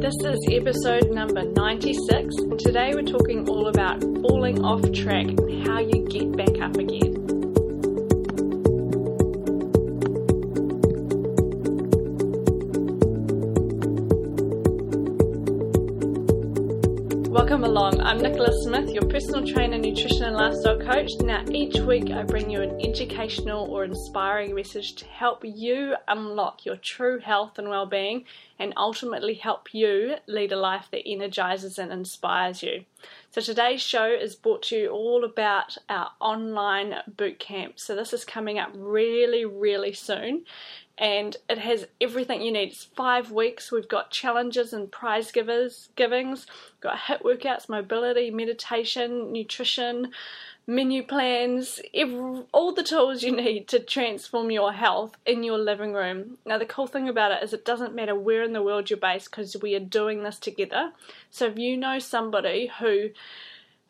This is episode number 96, and today we're talking all about falling off track and how you get back up again. Welcome along. I'm Nicola Smith, your personal trainer, nutrition, and lifestyle coach. Now, each week I bring you an educational or inspiring message to help you unlock your true health and well being and ultimately help you lead a life that energizes and inspires you. So, today's show is brought to you all about our online boot camp. So, this is coming up really, really soon and it has everything you need. It's five weeks. We've got challenges and prize givers givings. We've got HIIT workouts, mobility, meditation, nutrition, menu plans, all the tools you need to transform your health in your living room. Now, the cool thing about it is it doesn't matter where in the world you're based because we are doing this together. So, if you know somebody who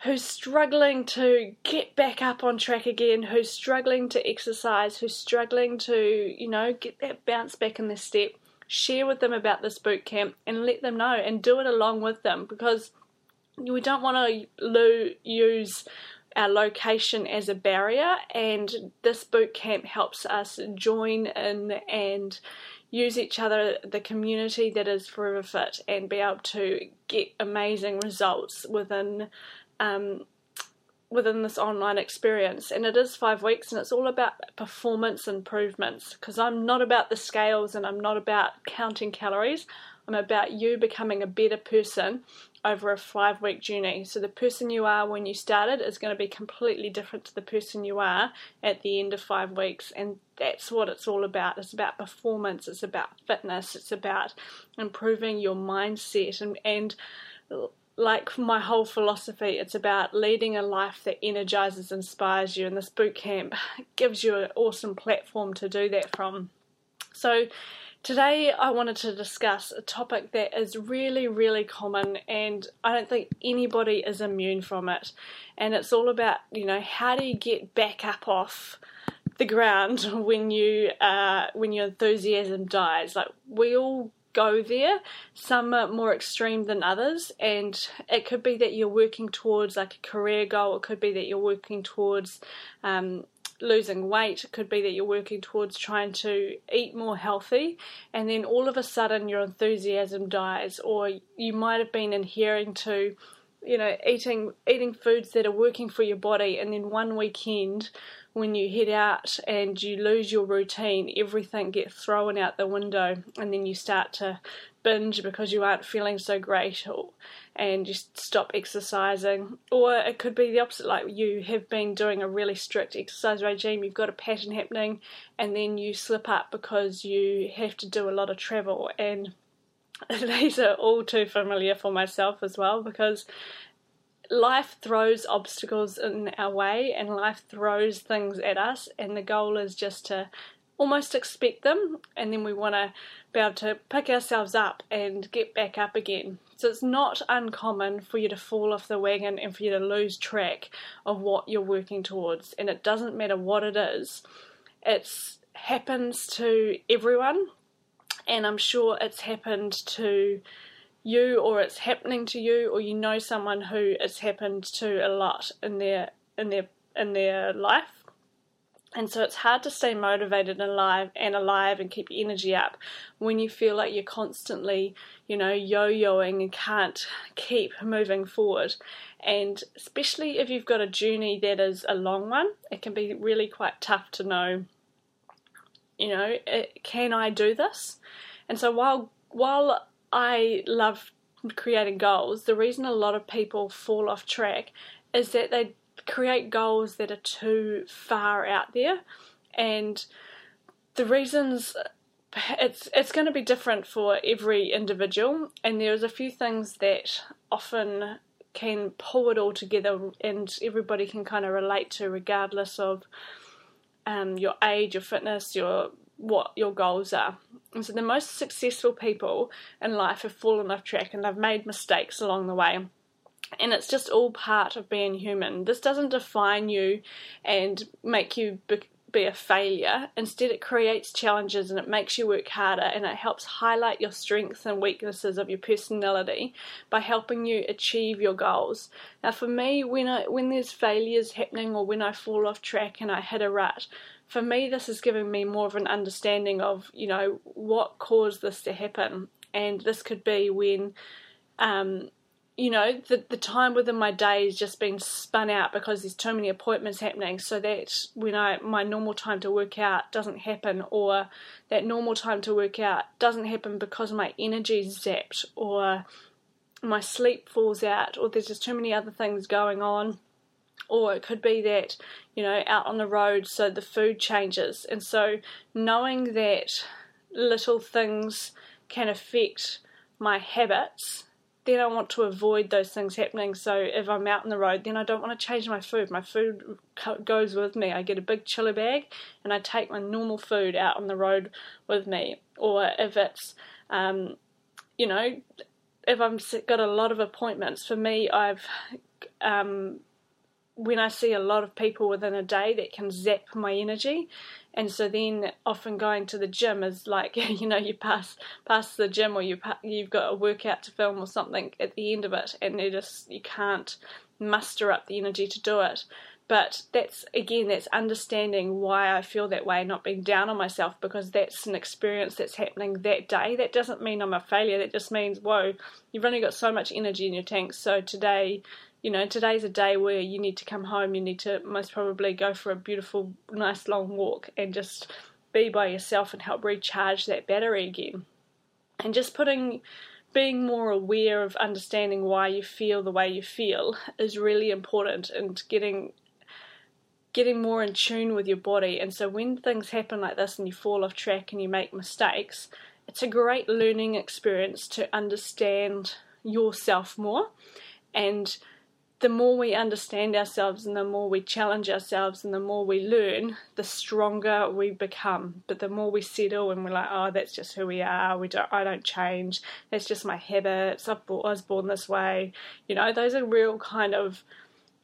who's struggling to get back up on track again, who's struggling to exercise, who's struggling to, you know, get that bounce back in their step, share with them about this boot camp and let them know and do it along with them because we don't want to lo- use our location as a barrier and this boot camp helps us join in and use each other the community that is forever fit and be able to get amazing results within um, within this online experience. And it is five weeks, and it's all about performance improvements because I'm not about the scales and I'm not about counting calories. I'm about you becoming a better person over a five week journey. So, the person you are when you started is going to be completely different to the person you are at the end of five weeks. And that's what it's all about. It's about performance, it's about fitness, it's about improving your mindset and, and like my whole philosophy, it's about leading a life that energizes, inspires you, and this boot camp gives you an awesome platform to do that from. So, today I wanted to discuss a topic that is really, really common, and I don't think anybody is immune from it. And it's all about, you know, how do you get back up off the ground when you uh, when your enthusiasm dies? Like we all go there. Some are more extreme than others, and it could be that you're working towards like a career goal, it could be that you're working towards um, losing weight, it could be that you're working towards trying to eat more healthy, and then all of a sudden your enthusiasm dies, or you might have been adhering to you know eating eating foods that are working for your body and then one weekend when you head out and you lose your routine, everything gets thrown out the window, and then you start to binge because you aren't feeling so great, or, and you stop exercising. Or it could be the opposite, like you have been doing a really strict exercise regime, you've got a pattern happening, and then you slip up because you have to do a lot of travel. And these are all too familiar for myself as well because life throws obstacles in our way and life throws things at us, and the goal is just to almost expect them, and then we want to be able to pick ourselves up and get back up again. So it's not uncommon for you to fall off the wagon and for you to lose track of what you're working towards, and it doesn't matter what it is. It happens to everyone, and I'm sure it's happened to you or it's happening to you or you know someone who it's happened to a lot in their in their in their life. And so it's hard to stay motivated and alive and alive and keep your energy up when you feel like you're constantly you know yo-yoing and can't keep moving forward. And especially if you've got a journey that is a long one it can be really quite tough to know you know eh, can i do this? And so while while I love creating goals, the reason a lot of people fall off track is that they create goals that are too far out there. And the reasons eh, it's it's going to be different for every individual. And there's a few things that often can pull it all together and everybody can kind of relate to regardless of um, your age your fitness your what your goals are. And so the most successful people in life have fallen off track and they've made mistakes along the way. And it's just all part of being human. This doesn't define you and make you be- a failure. Instead, it creates challenges and it makes you work harder and it helps highlight your strengths and weaknesses of your personality by helping you achieve your goals. Now, for me, when I when there's failures happening or when I fall off track and I hit a rut, for me, this is giving me more of an understanding of you know what caused this to happen, and this could be when. Um, you know, the the time within my day is just been spun out because there's too many appointments happening. So that when I my normal time to work out doesn't happen, or that normal time to work out doesn't happen because my energy is zapped, or my sleep falls out, or there's just too many other things going on. Or it could be that, you know, out on the road, so the food changes. And so knowing that little things can affect my habits then I want to avoid those things happening. So if I'm out on the road, then I don't want to change my food. My food goes with me. I get a big chiller bag and I take my normal food out on the road with me. Or if it's, um, you know, if I've got a lot of appointments, for me, I've um, when I see a lot of people within a day that can zap my energy, and so then often going to the gym is like you know you pass pass the gym or you you've got a workout to film or something at the end of it, and you just you can't muster up the energy to do it. But that's again, that's understanding why I feel that way, not being down on myself because that's an experience that's happening that day. That doesn't mean I'm a failure. That just means, whoa, you've only got so much energy in your tank. So today you know, today's a day where you need to come home, you need to most probably go for a beautiful, nice long walk and just be by yourself and help recharge that battery again. And just putting, being more aware of understanding why you feel the way you feel is really important and getting getting more in tune with your body. And so when things happen like this and you fall off track and you make mistakes, it's a great learning experience to understand yourself more and the more we understand ourselves and the more we challenge ourselves and the more we learn, the stronger we become. But the more we settle and we're like, oh, that's just who we are. We don't, I don't change. That's just my habits. I was born this way. You know, those are real kind of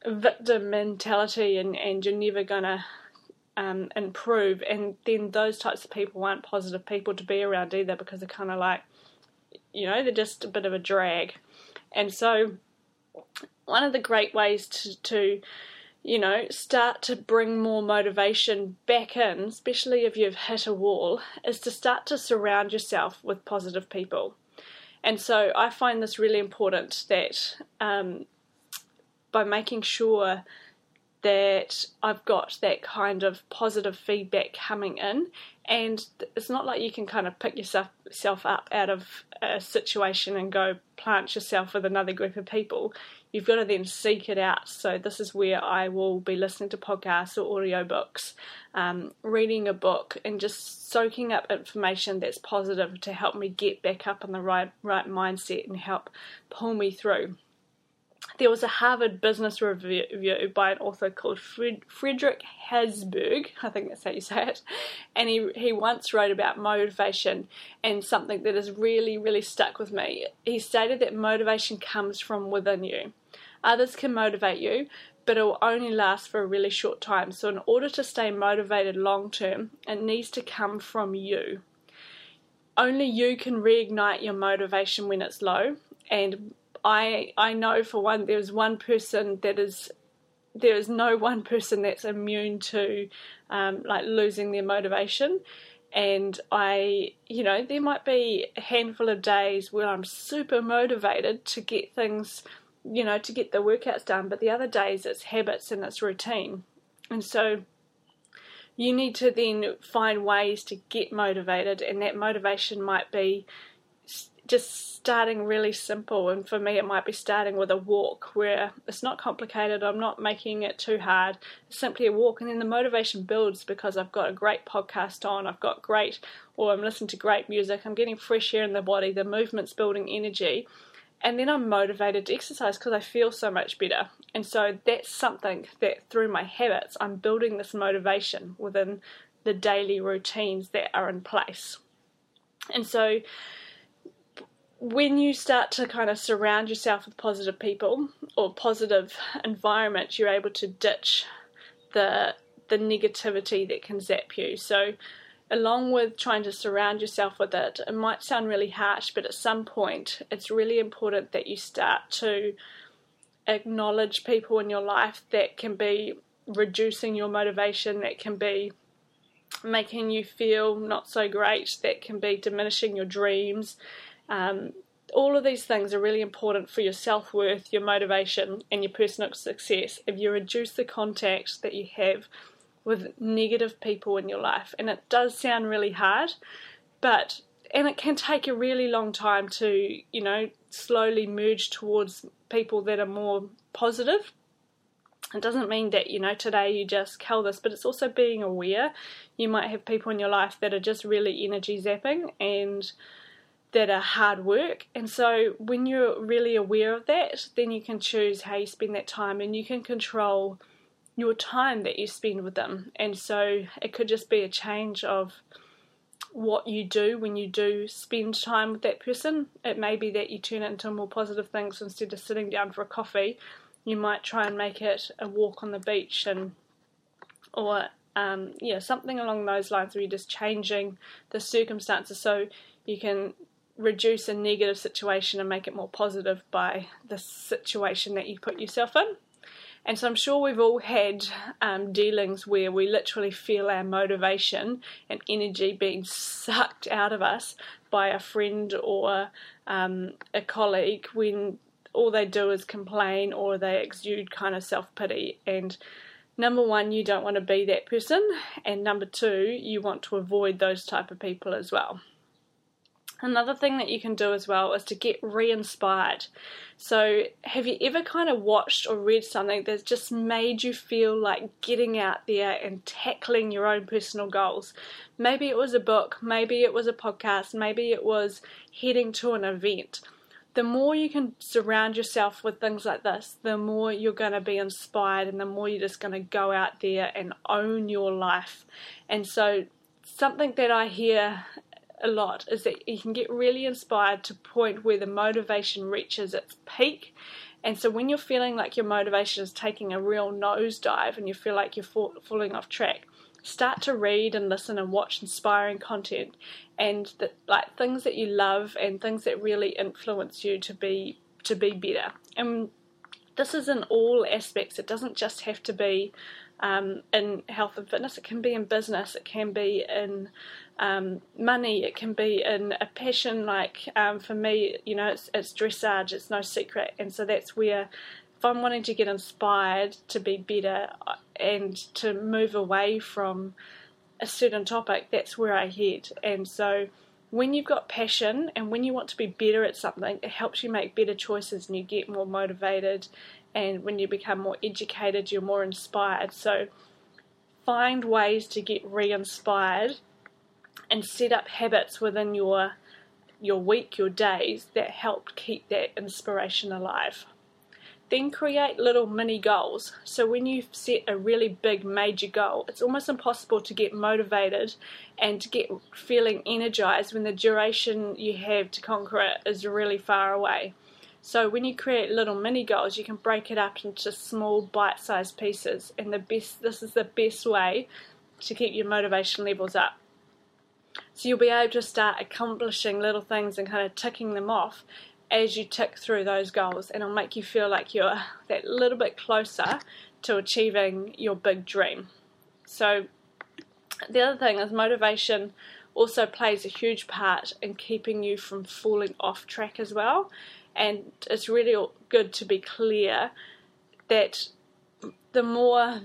victim mentality, and and you're never gonna um, improve. And then those types of people aren't positive people to be around either because they're kind of like, you know, they're just a bit of a drag. And so one of the great ways to, to you know, start to bring more motivation back in, especially if you've hit a wall, is to start to surround yourself with positive people. And so I find this really important that um, by making sure that I've got that kind of positive feedback coming in, and it's not like you can kind of pick yourself, up out of a situation and go plant yourself with another group of people you've got to then seek it out. So this is where I will be listening to podcasts or audiobooks, um, reading a book, and just soaking up information that's positive to help me get back up on the right right mindset and help pull me through. There was a Harvard Business Review by an author called Fred, Frederick Habsburg, I think that's how you say it, and he, he once wrote about motivation and something that has really, really stuck with me. He stated that motivation comes from within you. Others can motivate you, but it will only last for a really short time. So, in order to stay motivated long term, it needs to come from you. Only you can reignite your motivation when it's low, and I I know for one there's one person that is there is no one person that's immune to um, like losing their motivation and I, you know, there might be a handful of days where I'm super motivated to get things, you know, to get the workouts done, but the other days it's habits and it's routine. And so you need to then find ways to get motivated, and that motivation might be just starting really simple and for me it might be starting with a walk where it's not complicated i'm not making it too hard. It's simply a walk and then the motivation builds because i've got a great podcast on i've got great or i'm listening to great music i'm getting fresh air in the body the movement's building energy and then i'm motivated to exercise because i feel so much better. And so that's something that through my habits i'm building this motivation within the daily routines that are in place. And so when you start to kind of surround yourself with positive people or positive environment, you're able to ditch the the negativity that can zap you. So, along with trying to surround yourself with it, it might sound really harsh, but at some point, it's really important that you start to acknowledge people in your life that can be reducing your motivation, that can be making you feel not so great, that can be diminishing your dreams. Um, all of these things are really important for your self worth, your motivation, and your personal success. If you reduce the contact that you have with negative people in your life, and it does sound really hard, but and it can take a really long time to, you know, slowly merge towards people that are more positive. It doesn't mean that, you know, today you just kill this, but it's also being aware. You might have people in your life that are just really energy zapping and that are hard work. And so when you're really aware of that, then you can choose how you spend that time and you can control your time that you spend with them. And so it could just be a change of what you do when you do spend time with that person. It may be that you turn it into more positive things instead of sitting down for a coffee. You might try and make it a walk on the beach and or um, yeah, something along those lines where you're just changing the circumstances so you can reduce a negative situation and make it more positive by the situation that you put yourself in. And so I'm sure we've all had um, dealings where we literally feel our motivation and energy being sucked out of us by a friend or um, a colleague when all they do is complain or they exude kind of self pity. And number one, you don't want to be that person, and number two, you want to avoid those type of people as well. Another thing that you can do as well is to get re inspired. So, have you ever kind of watched or read something that's just made you feel like getting out there and tackling your own personal goals? Maybe it was a book, maybe it was a podcast, maybe it was heading to an event. The more you can surround yourself with things like this, the more you're going to be inspired and the more you're just going to go out there and own your life. And so, something that I hear a lot is that you can get really inspired to point where the motivation reaches its peak. And so when you're feeling like your motivation is taking a real nosedive and you feel like you're fall, falling off track, start to read and listen and watch inspiring content and the, like things that you love and things that really influence you to be to be better. And this is in all aspects. It doesn't just have to be um, in health and fitness. It can be in business. It can be in um, money. It can be in a passion. Like um, for me, you know, it's, it's dressage. It's no secret, and so that's where. If I'm wanting to get inspired to be better uh, and to move away from a certain topic, that's where I head. And so, when you've got passion and when you want to be better at something, it helps you make better choices and you get more motivated and when you become more educated, you're more inspired. So find ways to get re-inspired and set up habits within your your week, your days that help keep that inspiration alive. Then create little mini goals. So when you set a really big major goal, it's almost impossible to get motivated and to get feeling energized when the duration you have to conquer it is really far away. So when you create little mini goals, you can break it up into small bite-sized pieces, and the best this is the best way to keep your motivation levels up. So you'll be able to start accomplishing little things and kind of ticking them off as you tick through those goals, and it'll make you feel like you're that little bit closer to achieving your big dream. So the other thing is motivation also plays a huge part in keeping you from falling off track as well and it's really good to be clear that the more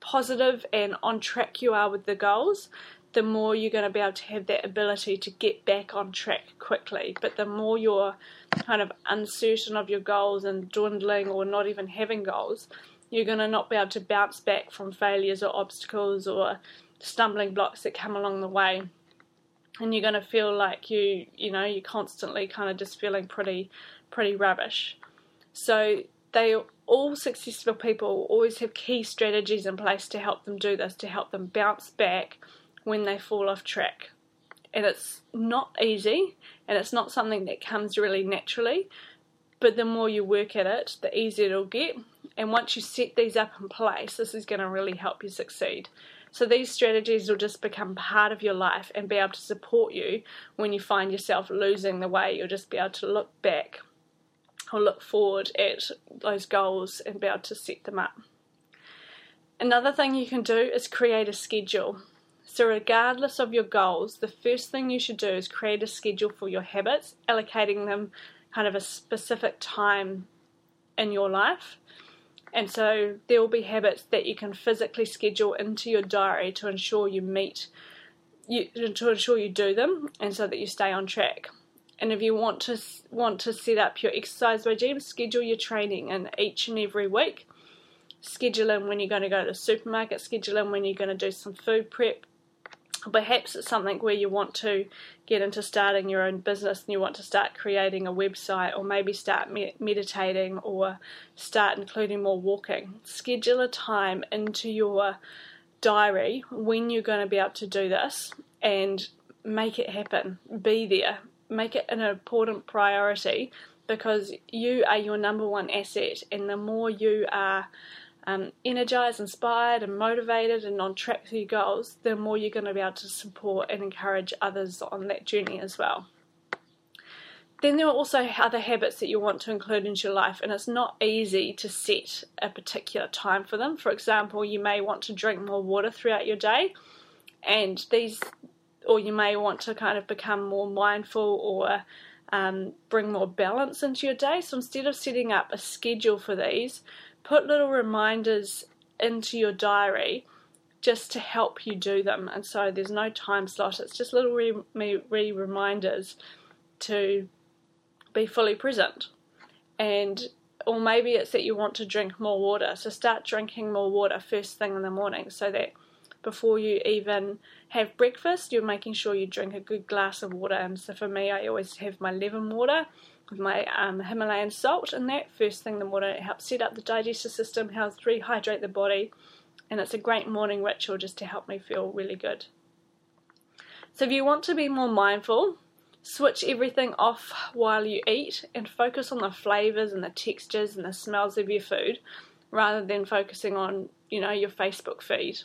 positive and on track you are with the goals, the more you're going to be able to have that ability to get back on track quickly. But the more you're kind of uncertain of your goals and dwindling or not even having goals, you're going to not be able to bounce back from failures or obstacles or stumbling blocks that come along the way and you're going to feel like you you know you're constantly kind of just feeling pretty pretty rubbish so they all successful people always have key strategies in place to help them do this to help them bounce back when they fall off track and it's not easy and it's not something that comes really naturally but the more you work at it, the easier it'll get. And once you set these up in place, this is going to really help you succeed. So these strategies will just become part of your life and be able to support you when you find yourself losing the way. You'll just be able to look back or look forward at those goals and be able to set them up. Another thing you can do is create a schedule. So, regardless of your goals, the first thing you should do is create a schedule for your habits, allocating them kind of a specific time in your life. And so there will be habits that you can physically schedule into your diary to ensure you meet, you, to ensure you do them, and so that you stay on track. And if you want to want to set up your exercise regime, schedule your training in each and every week. Schedule in when you're going to go to the supermarket. Schedule in when you're going to do some food prep perhaps it's something where you want to get into starting your own business and you want to start creating a website or maybe start me- meditating or start including more walking. Schedule a time into your diary when you're going to be able to do this and make it happen. Be there. Make it an important priority because you are your number one asset, and the more you are um, energized, inspired, and motivated and on track for your goals, the more you're going to be able to support and encourage others on that journey as well. Then there are also other habits that you want to include into your life, and it's not easy to set a particular time for them. For example, you may want to drink more water throughout your day, and these, or you may want to kind of become more mindful or um, bring more balance into your day. So instead of setting up a schedule for these, put little reminders into your diary just to help you do them. And so there's no time slot, it's just little re, re reminders to be fully present. And or maybe it's that you want to drink more water. So start drinking more water first thing in the morning so that before you even have breakfast, you're making sure you drink a good glass of water. And so for me, I always have my lemon water with my um, Himalayan salt in that first thing in the morning. It helps set up the digestive system, helps rehydrate the body, and it's a great morning ritual just to help me feel really good. So, if you want to be more mindful, switch everything off while you eat and focus on the flavors and the textures and the smells of your food rather than focusing on, you know, your Facebook feed.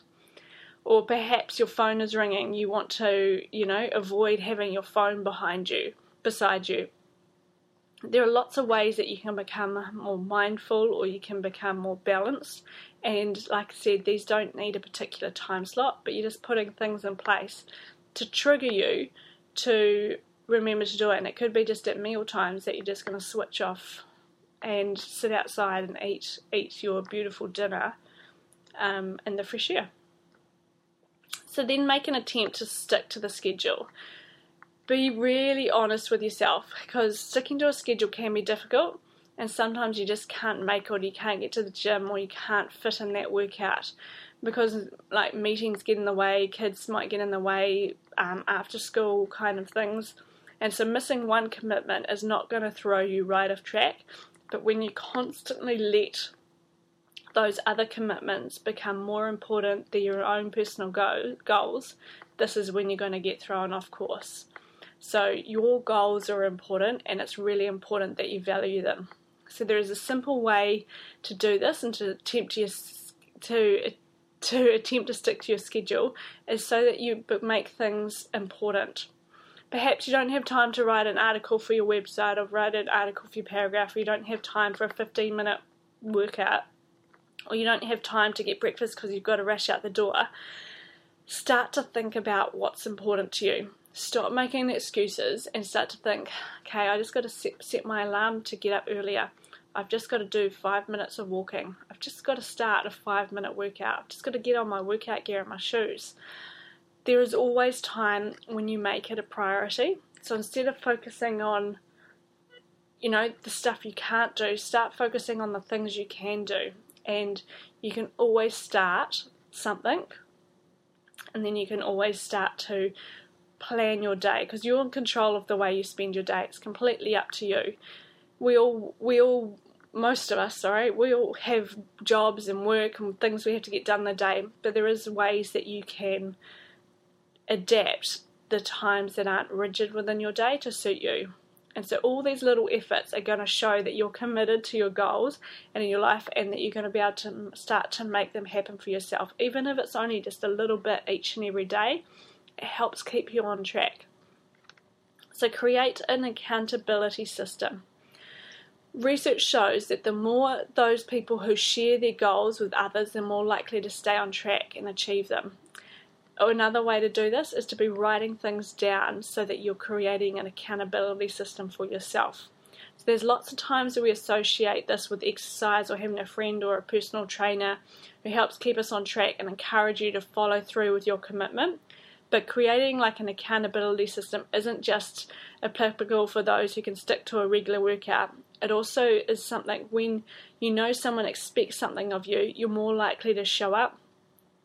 Or perhaps your phone is ringing, you want to, you know, avoid having your phone behind you, beside you there are lots of ways that you can become more mindful or you can become more balanced. And like I said, these don't need a particular time slot, but you're just putting things in place to trigger you to remember to do it. And it could be just at meal times that you're just going to switch off and sit outside and eat eat your beautiful dinner um, in the fresh air. So then make an attempt to stick to the schedule be really honest with yourself because sticking to a schedule can be difficult and sometimes you just can't make it or you can't get to the gym or you can't fit in that workout. Because like meetings get in the way kids might get in the way um, after school kind of things. And so missing one commitment is not going to throw you right off track. But when you constantly let those other commitments become more important than your own personal go- goals this is when you're going to get thrown off course so your goals are important and it's really important that you value them. So there is a simple way to do this and to attempt to to to attempt to stick to your schedule is so that you make things important. Perhaps you don't have time to write an article for your website or write an article for your paragraph, or you don't have time for a 15 minute workout, or you don't have time to get breakfast because you've got to rush out the door. Start to think about what's important to you stop making excuses and start to think, okay, I just got to set, set my alarm to get up earlier. I've just got to do five minutes of walking. I've just got to start a five minute workout. I've just got to get on my workout gear and my shoes. There is always time when you make it a priority. So instead of focusing on, you know, the stuff you can't do, start focusing on the things you can do. And you can always start something, and then you can always start to plan your day because you're in control of the way you spend your day. It's completely up to you. We all, we all, most of us, sorry, we all have jobs and work and things we have to get done the day, but there is ways that you can adapt the times that aren't rigid within your day to suit you. And so all these little efforts are going to show that you're committed to your goals and in your life and that you're going to be able to start to make them happen for yourself. Even if it's only just a little bit each and every day, helps keep you on track. So create an accountability system. Research shows that the more those people who share their goals with others, they're more likely to stay on track and achieve them. Oh, another way to do this is to be writing things down so that you're creating an accountability system for yourself. So there's lots of times where we associate this with exercise or having a friend or a personal trainer who helps keep us on track and encourage you to follow through with your commitment. But creating like an accountability system isn't just applicable for those who can stick to a regular workout. It also is something when you know someone expects something of you, you're more likely to show up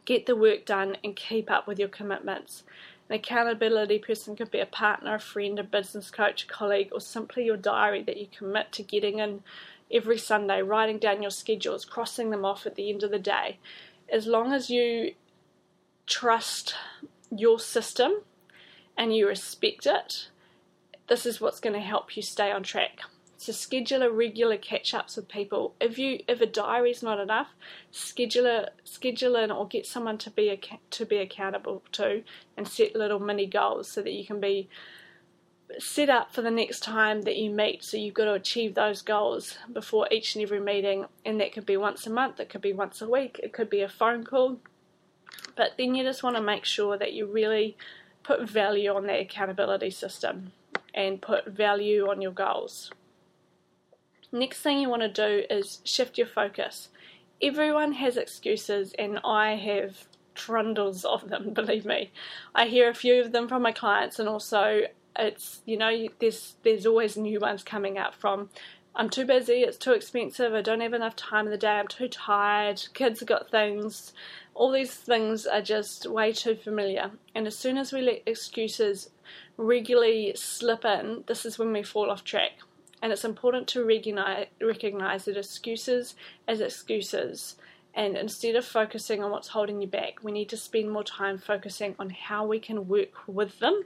get the work done, and keep up with your commitments. An accountability person could be a partner, a friend, a business coach, a colleague, or simply your diary that you commit to getting in every Sunday, writing down your schedules, crossing them off at the end of the day. As long as you trust your system and you respect it, this is what's going to help you stay on track. So schedule a regular catch ups with people. If you if a diary is not enough, schedule a schedule in or get someone to be to be accountable to and set little mini goals so that you can be set up for the next time that you meet. So you've got to achieve those goals before each and every meeting, and that could be once a month, it could be once a week, it could be a phone call. But then you just want to make sure that you really put value on that accountability system and put value on your goals. Next thing you want to do is shift your focus. Everyone has excuses, and I have trundles of them, believe me. I hear a few of them from my clients, and also it's you know there's there's always new ones coming up from I'm too busy, it's too expensive, I don't have enough time in the day, I'm too tired, kids have got things. All these things are just way too familiar. And as soon as we let excuses regularly slip in, this is when we fall off track and it's important to recognize that excuses as excuses. And instead of focusing on what's holding you back, we need to spend more time focusing on how we can work with them.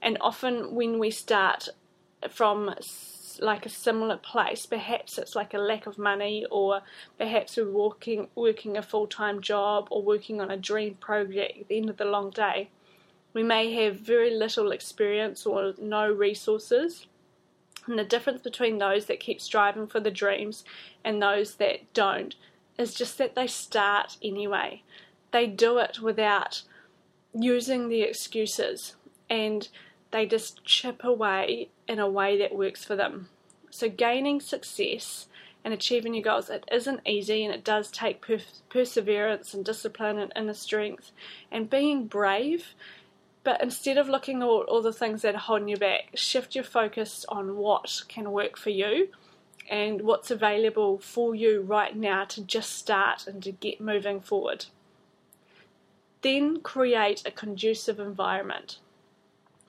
And often, when we start from like a similar place, perhaps it's like a lack of money, or perhaps we're working working a full time job, or working on a dream project at the end of the long day. We may have very little experience or no resources, and the difference between those that keep striving for the dreams and those that don't is just that they start anyway. They do it without using the excuses and they just chip away in a way that works for them. So, gaining success and achieving your goals, it isn't easy and it does take per- perseverance and discipline and inner strength and being brave but instead of looking at all, all the things that are holding you back, shift your focus on what can work for you and what's available for you right now to just start and to get moving forward. Then create a conducive environment.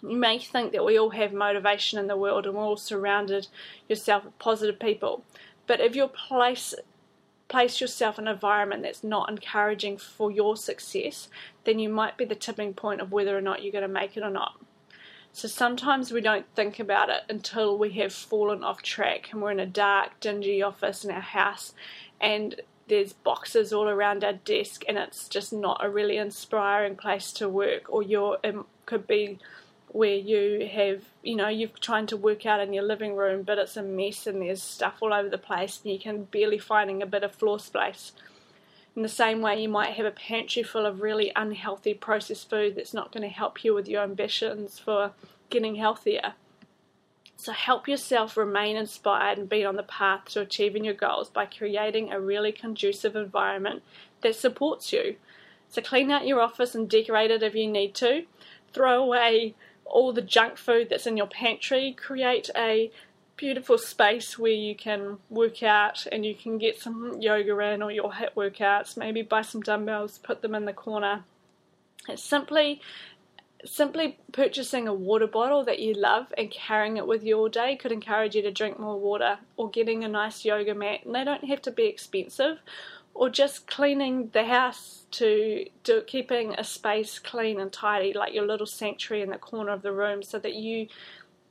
You may think that we all have motivation in the world and we're all surrounded yourself with positive people, but if you place place yourself in an environment that's not encouraging for your success, then you might be the tipping point of whether or not you're going to make it or not. So sometimes we don't think about it until we have fallen off track and we're in a dark, dingy office in our house and there's boxes all around our desk and it's just not a really inspiring place to work or you're it could be where you have, you know, you're trying to work out in your living room, but it's a mess and there's stuff all over the place and you can barely finding a bit of floor space. In the same way, you might have a pantry full of really unhealthy processed food that's not going to help you with your ambitions for getting healthier. So, help yourself remain inspired and be on the path to achieving your goals by creating a really conducive environment that supports you. So, clean out your office and decorate it if you need to. Throw away all the junk food that's in your pantry, create a beautiful space where you can work out and you can get some yoga in or your HIIT workouts, maybe buy some dumbbells, put them in the corner. It's simply simply purchasing a water bottle that you love and carrying it with you all day could encourage you to drink more water or getting a nice yoga mat and they don't have to be expensive or just cleaning the house to do keeping a space clean and tidy like your little sanctuary in the corner of the room so that you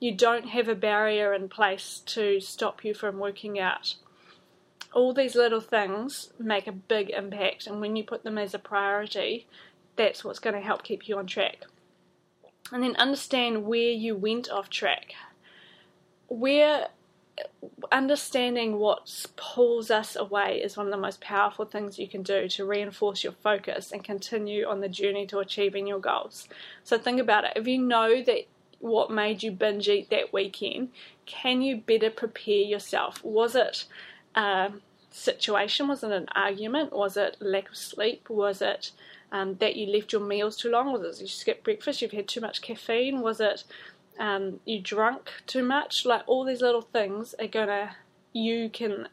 you don't have a barrier in place to stop you from working out. All these little things make a big impact, and when you put them as a priority, that's what's going to help keep you on track. And then understand where you went off track. Where understanding what pulls us away is one of the most powerful things you can do to reinforce your focus and continue on the journey to achieving your goals. So think about it. If you know that what made you binge eat that weekend, can you better prepare yourself? Was it a situation? Was it an argument? Was it lack of sleep? Was it um, that you left your meals too long? Was it you skipped breakfast? You've had too much caffeine? Was it um, you drunk too much? Like all these little things are gonna you can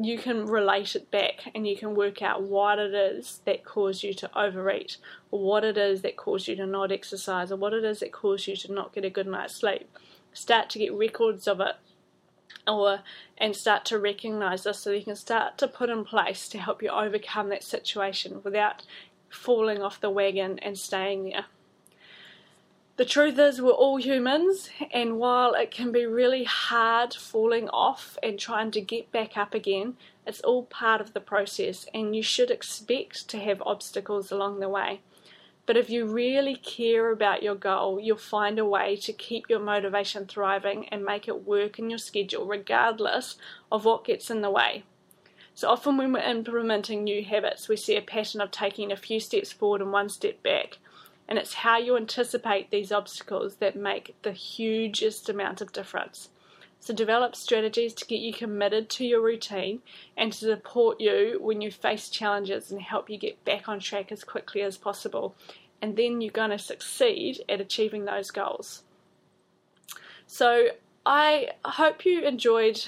you can relate it back and you can work out what it is that caused you to overeat, or what it is that caused you to not exercise, or what it is that caused you to not get a good night's sleep. Start to get records of it, or and start to recognize this so you can start to put in place to help you overcome that situation without falling off the wagon and staying there. The truth is, we're all humans, and while it can be really hard falling off and trying to get back up again, it's all part of the process, and you should expect to have obstacles along the way. But if you really care about your goal, you'll find a way to keep your motivation thriving and make it work in your schedule, regardless of what gets in the way. So often, when we're implementing new habits, we see a pattern of taking a few steps forward and one step back and it's how you anticipate these obstacles that make the hugest amount of difference. So, develop strategies to get you committed to your routine and to support you when you face challenges and help you get back on track as quickly as possible. And then you're going to succeed at achieving those goals. So, I hope you enjoyed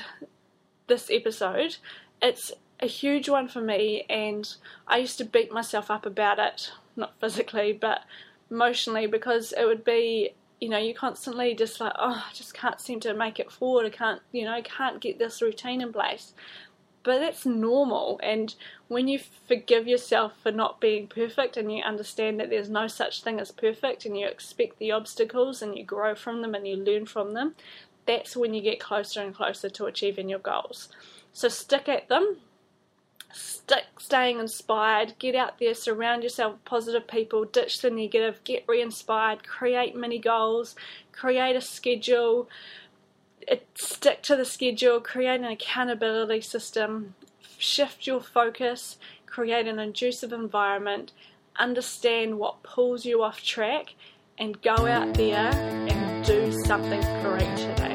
this episode. It's a huge one for me, and I used to beat myself up about it, not physically, but emotionally because it would be you know you constantly just like oh I just can't seem to make it forward. I can't you know can't get this routine in place. But that's normal. And when you forgive yourself for not being perfect and you understand that there's no such thing as perfect and you expect the obstacles and you grow from them and you learn from them that's when you get closer and closer to achieving your goals. So stick at them stick staying inspired, get out there, surround yourself with positive people, ditch the negative, get re inspired, create mini goals, create a schedule, stick to the schedule, create an accountability system, shift your focus, create an inducive environment, understand what pulls you off track, and go out there and do something great today.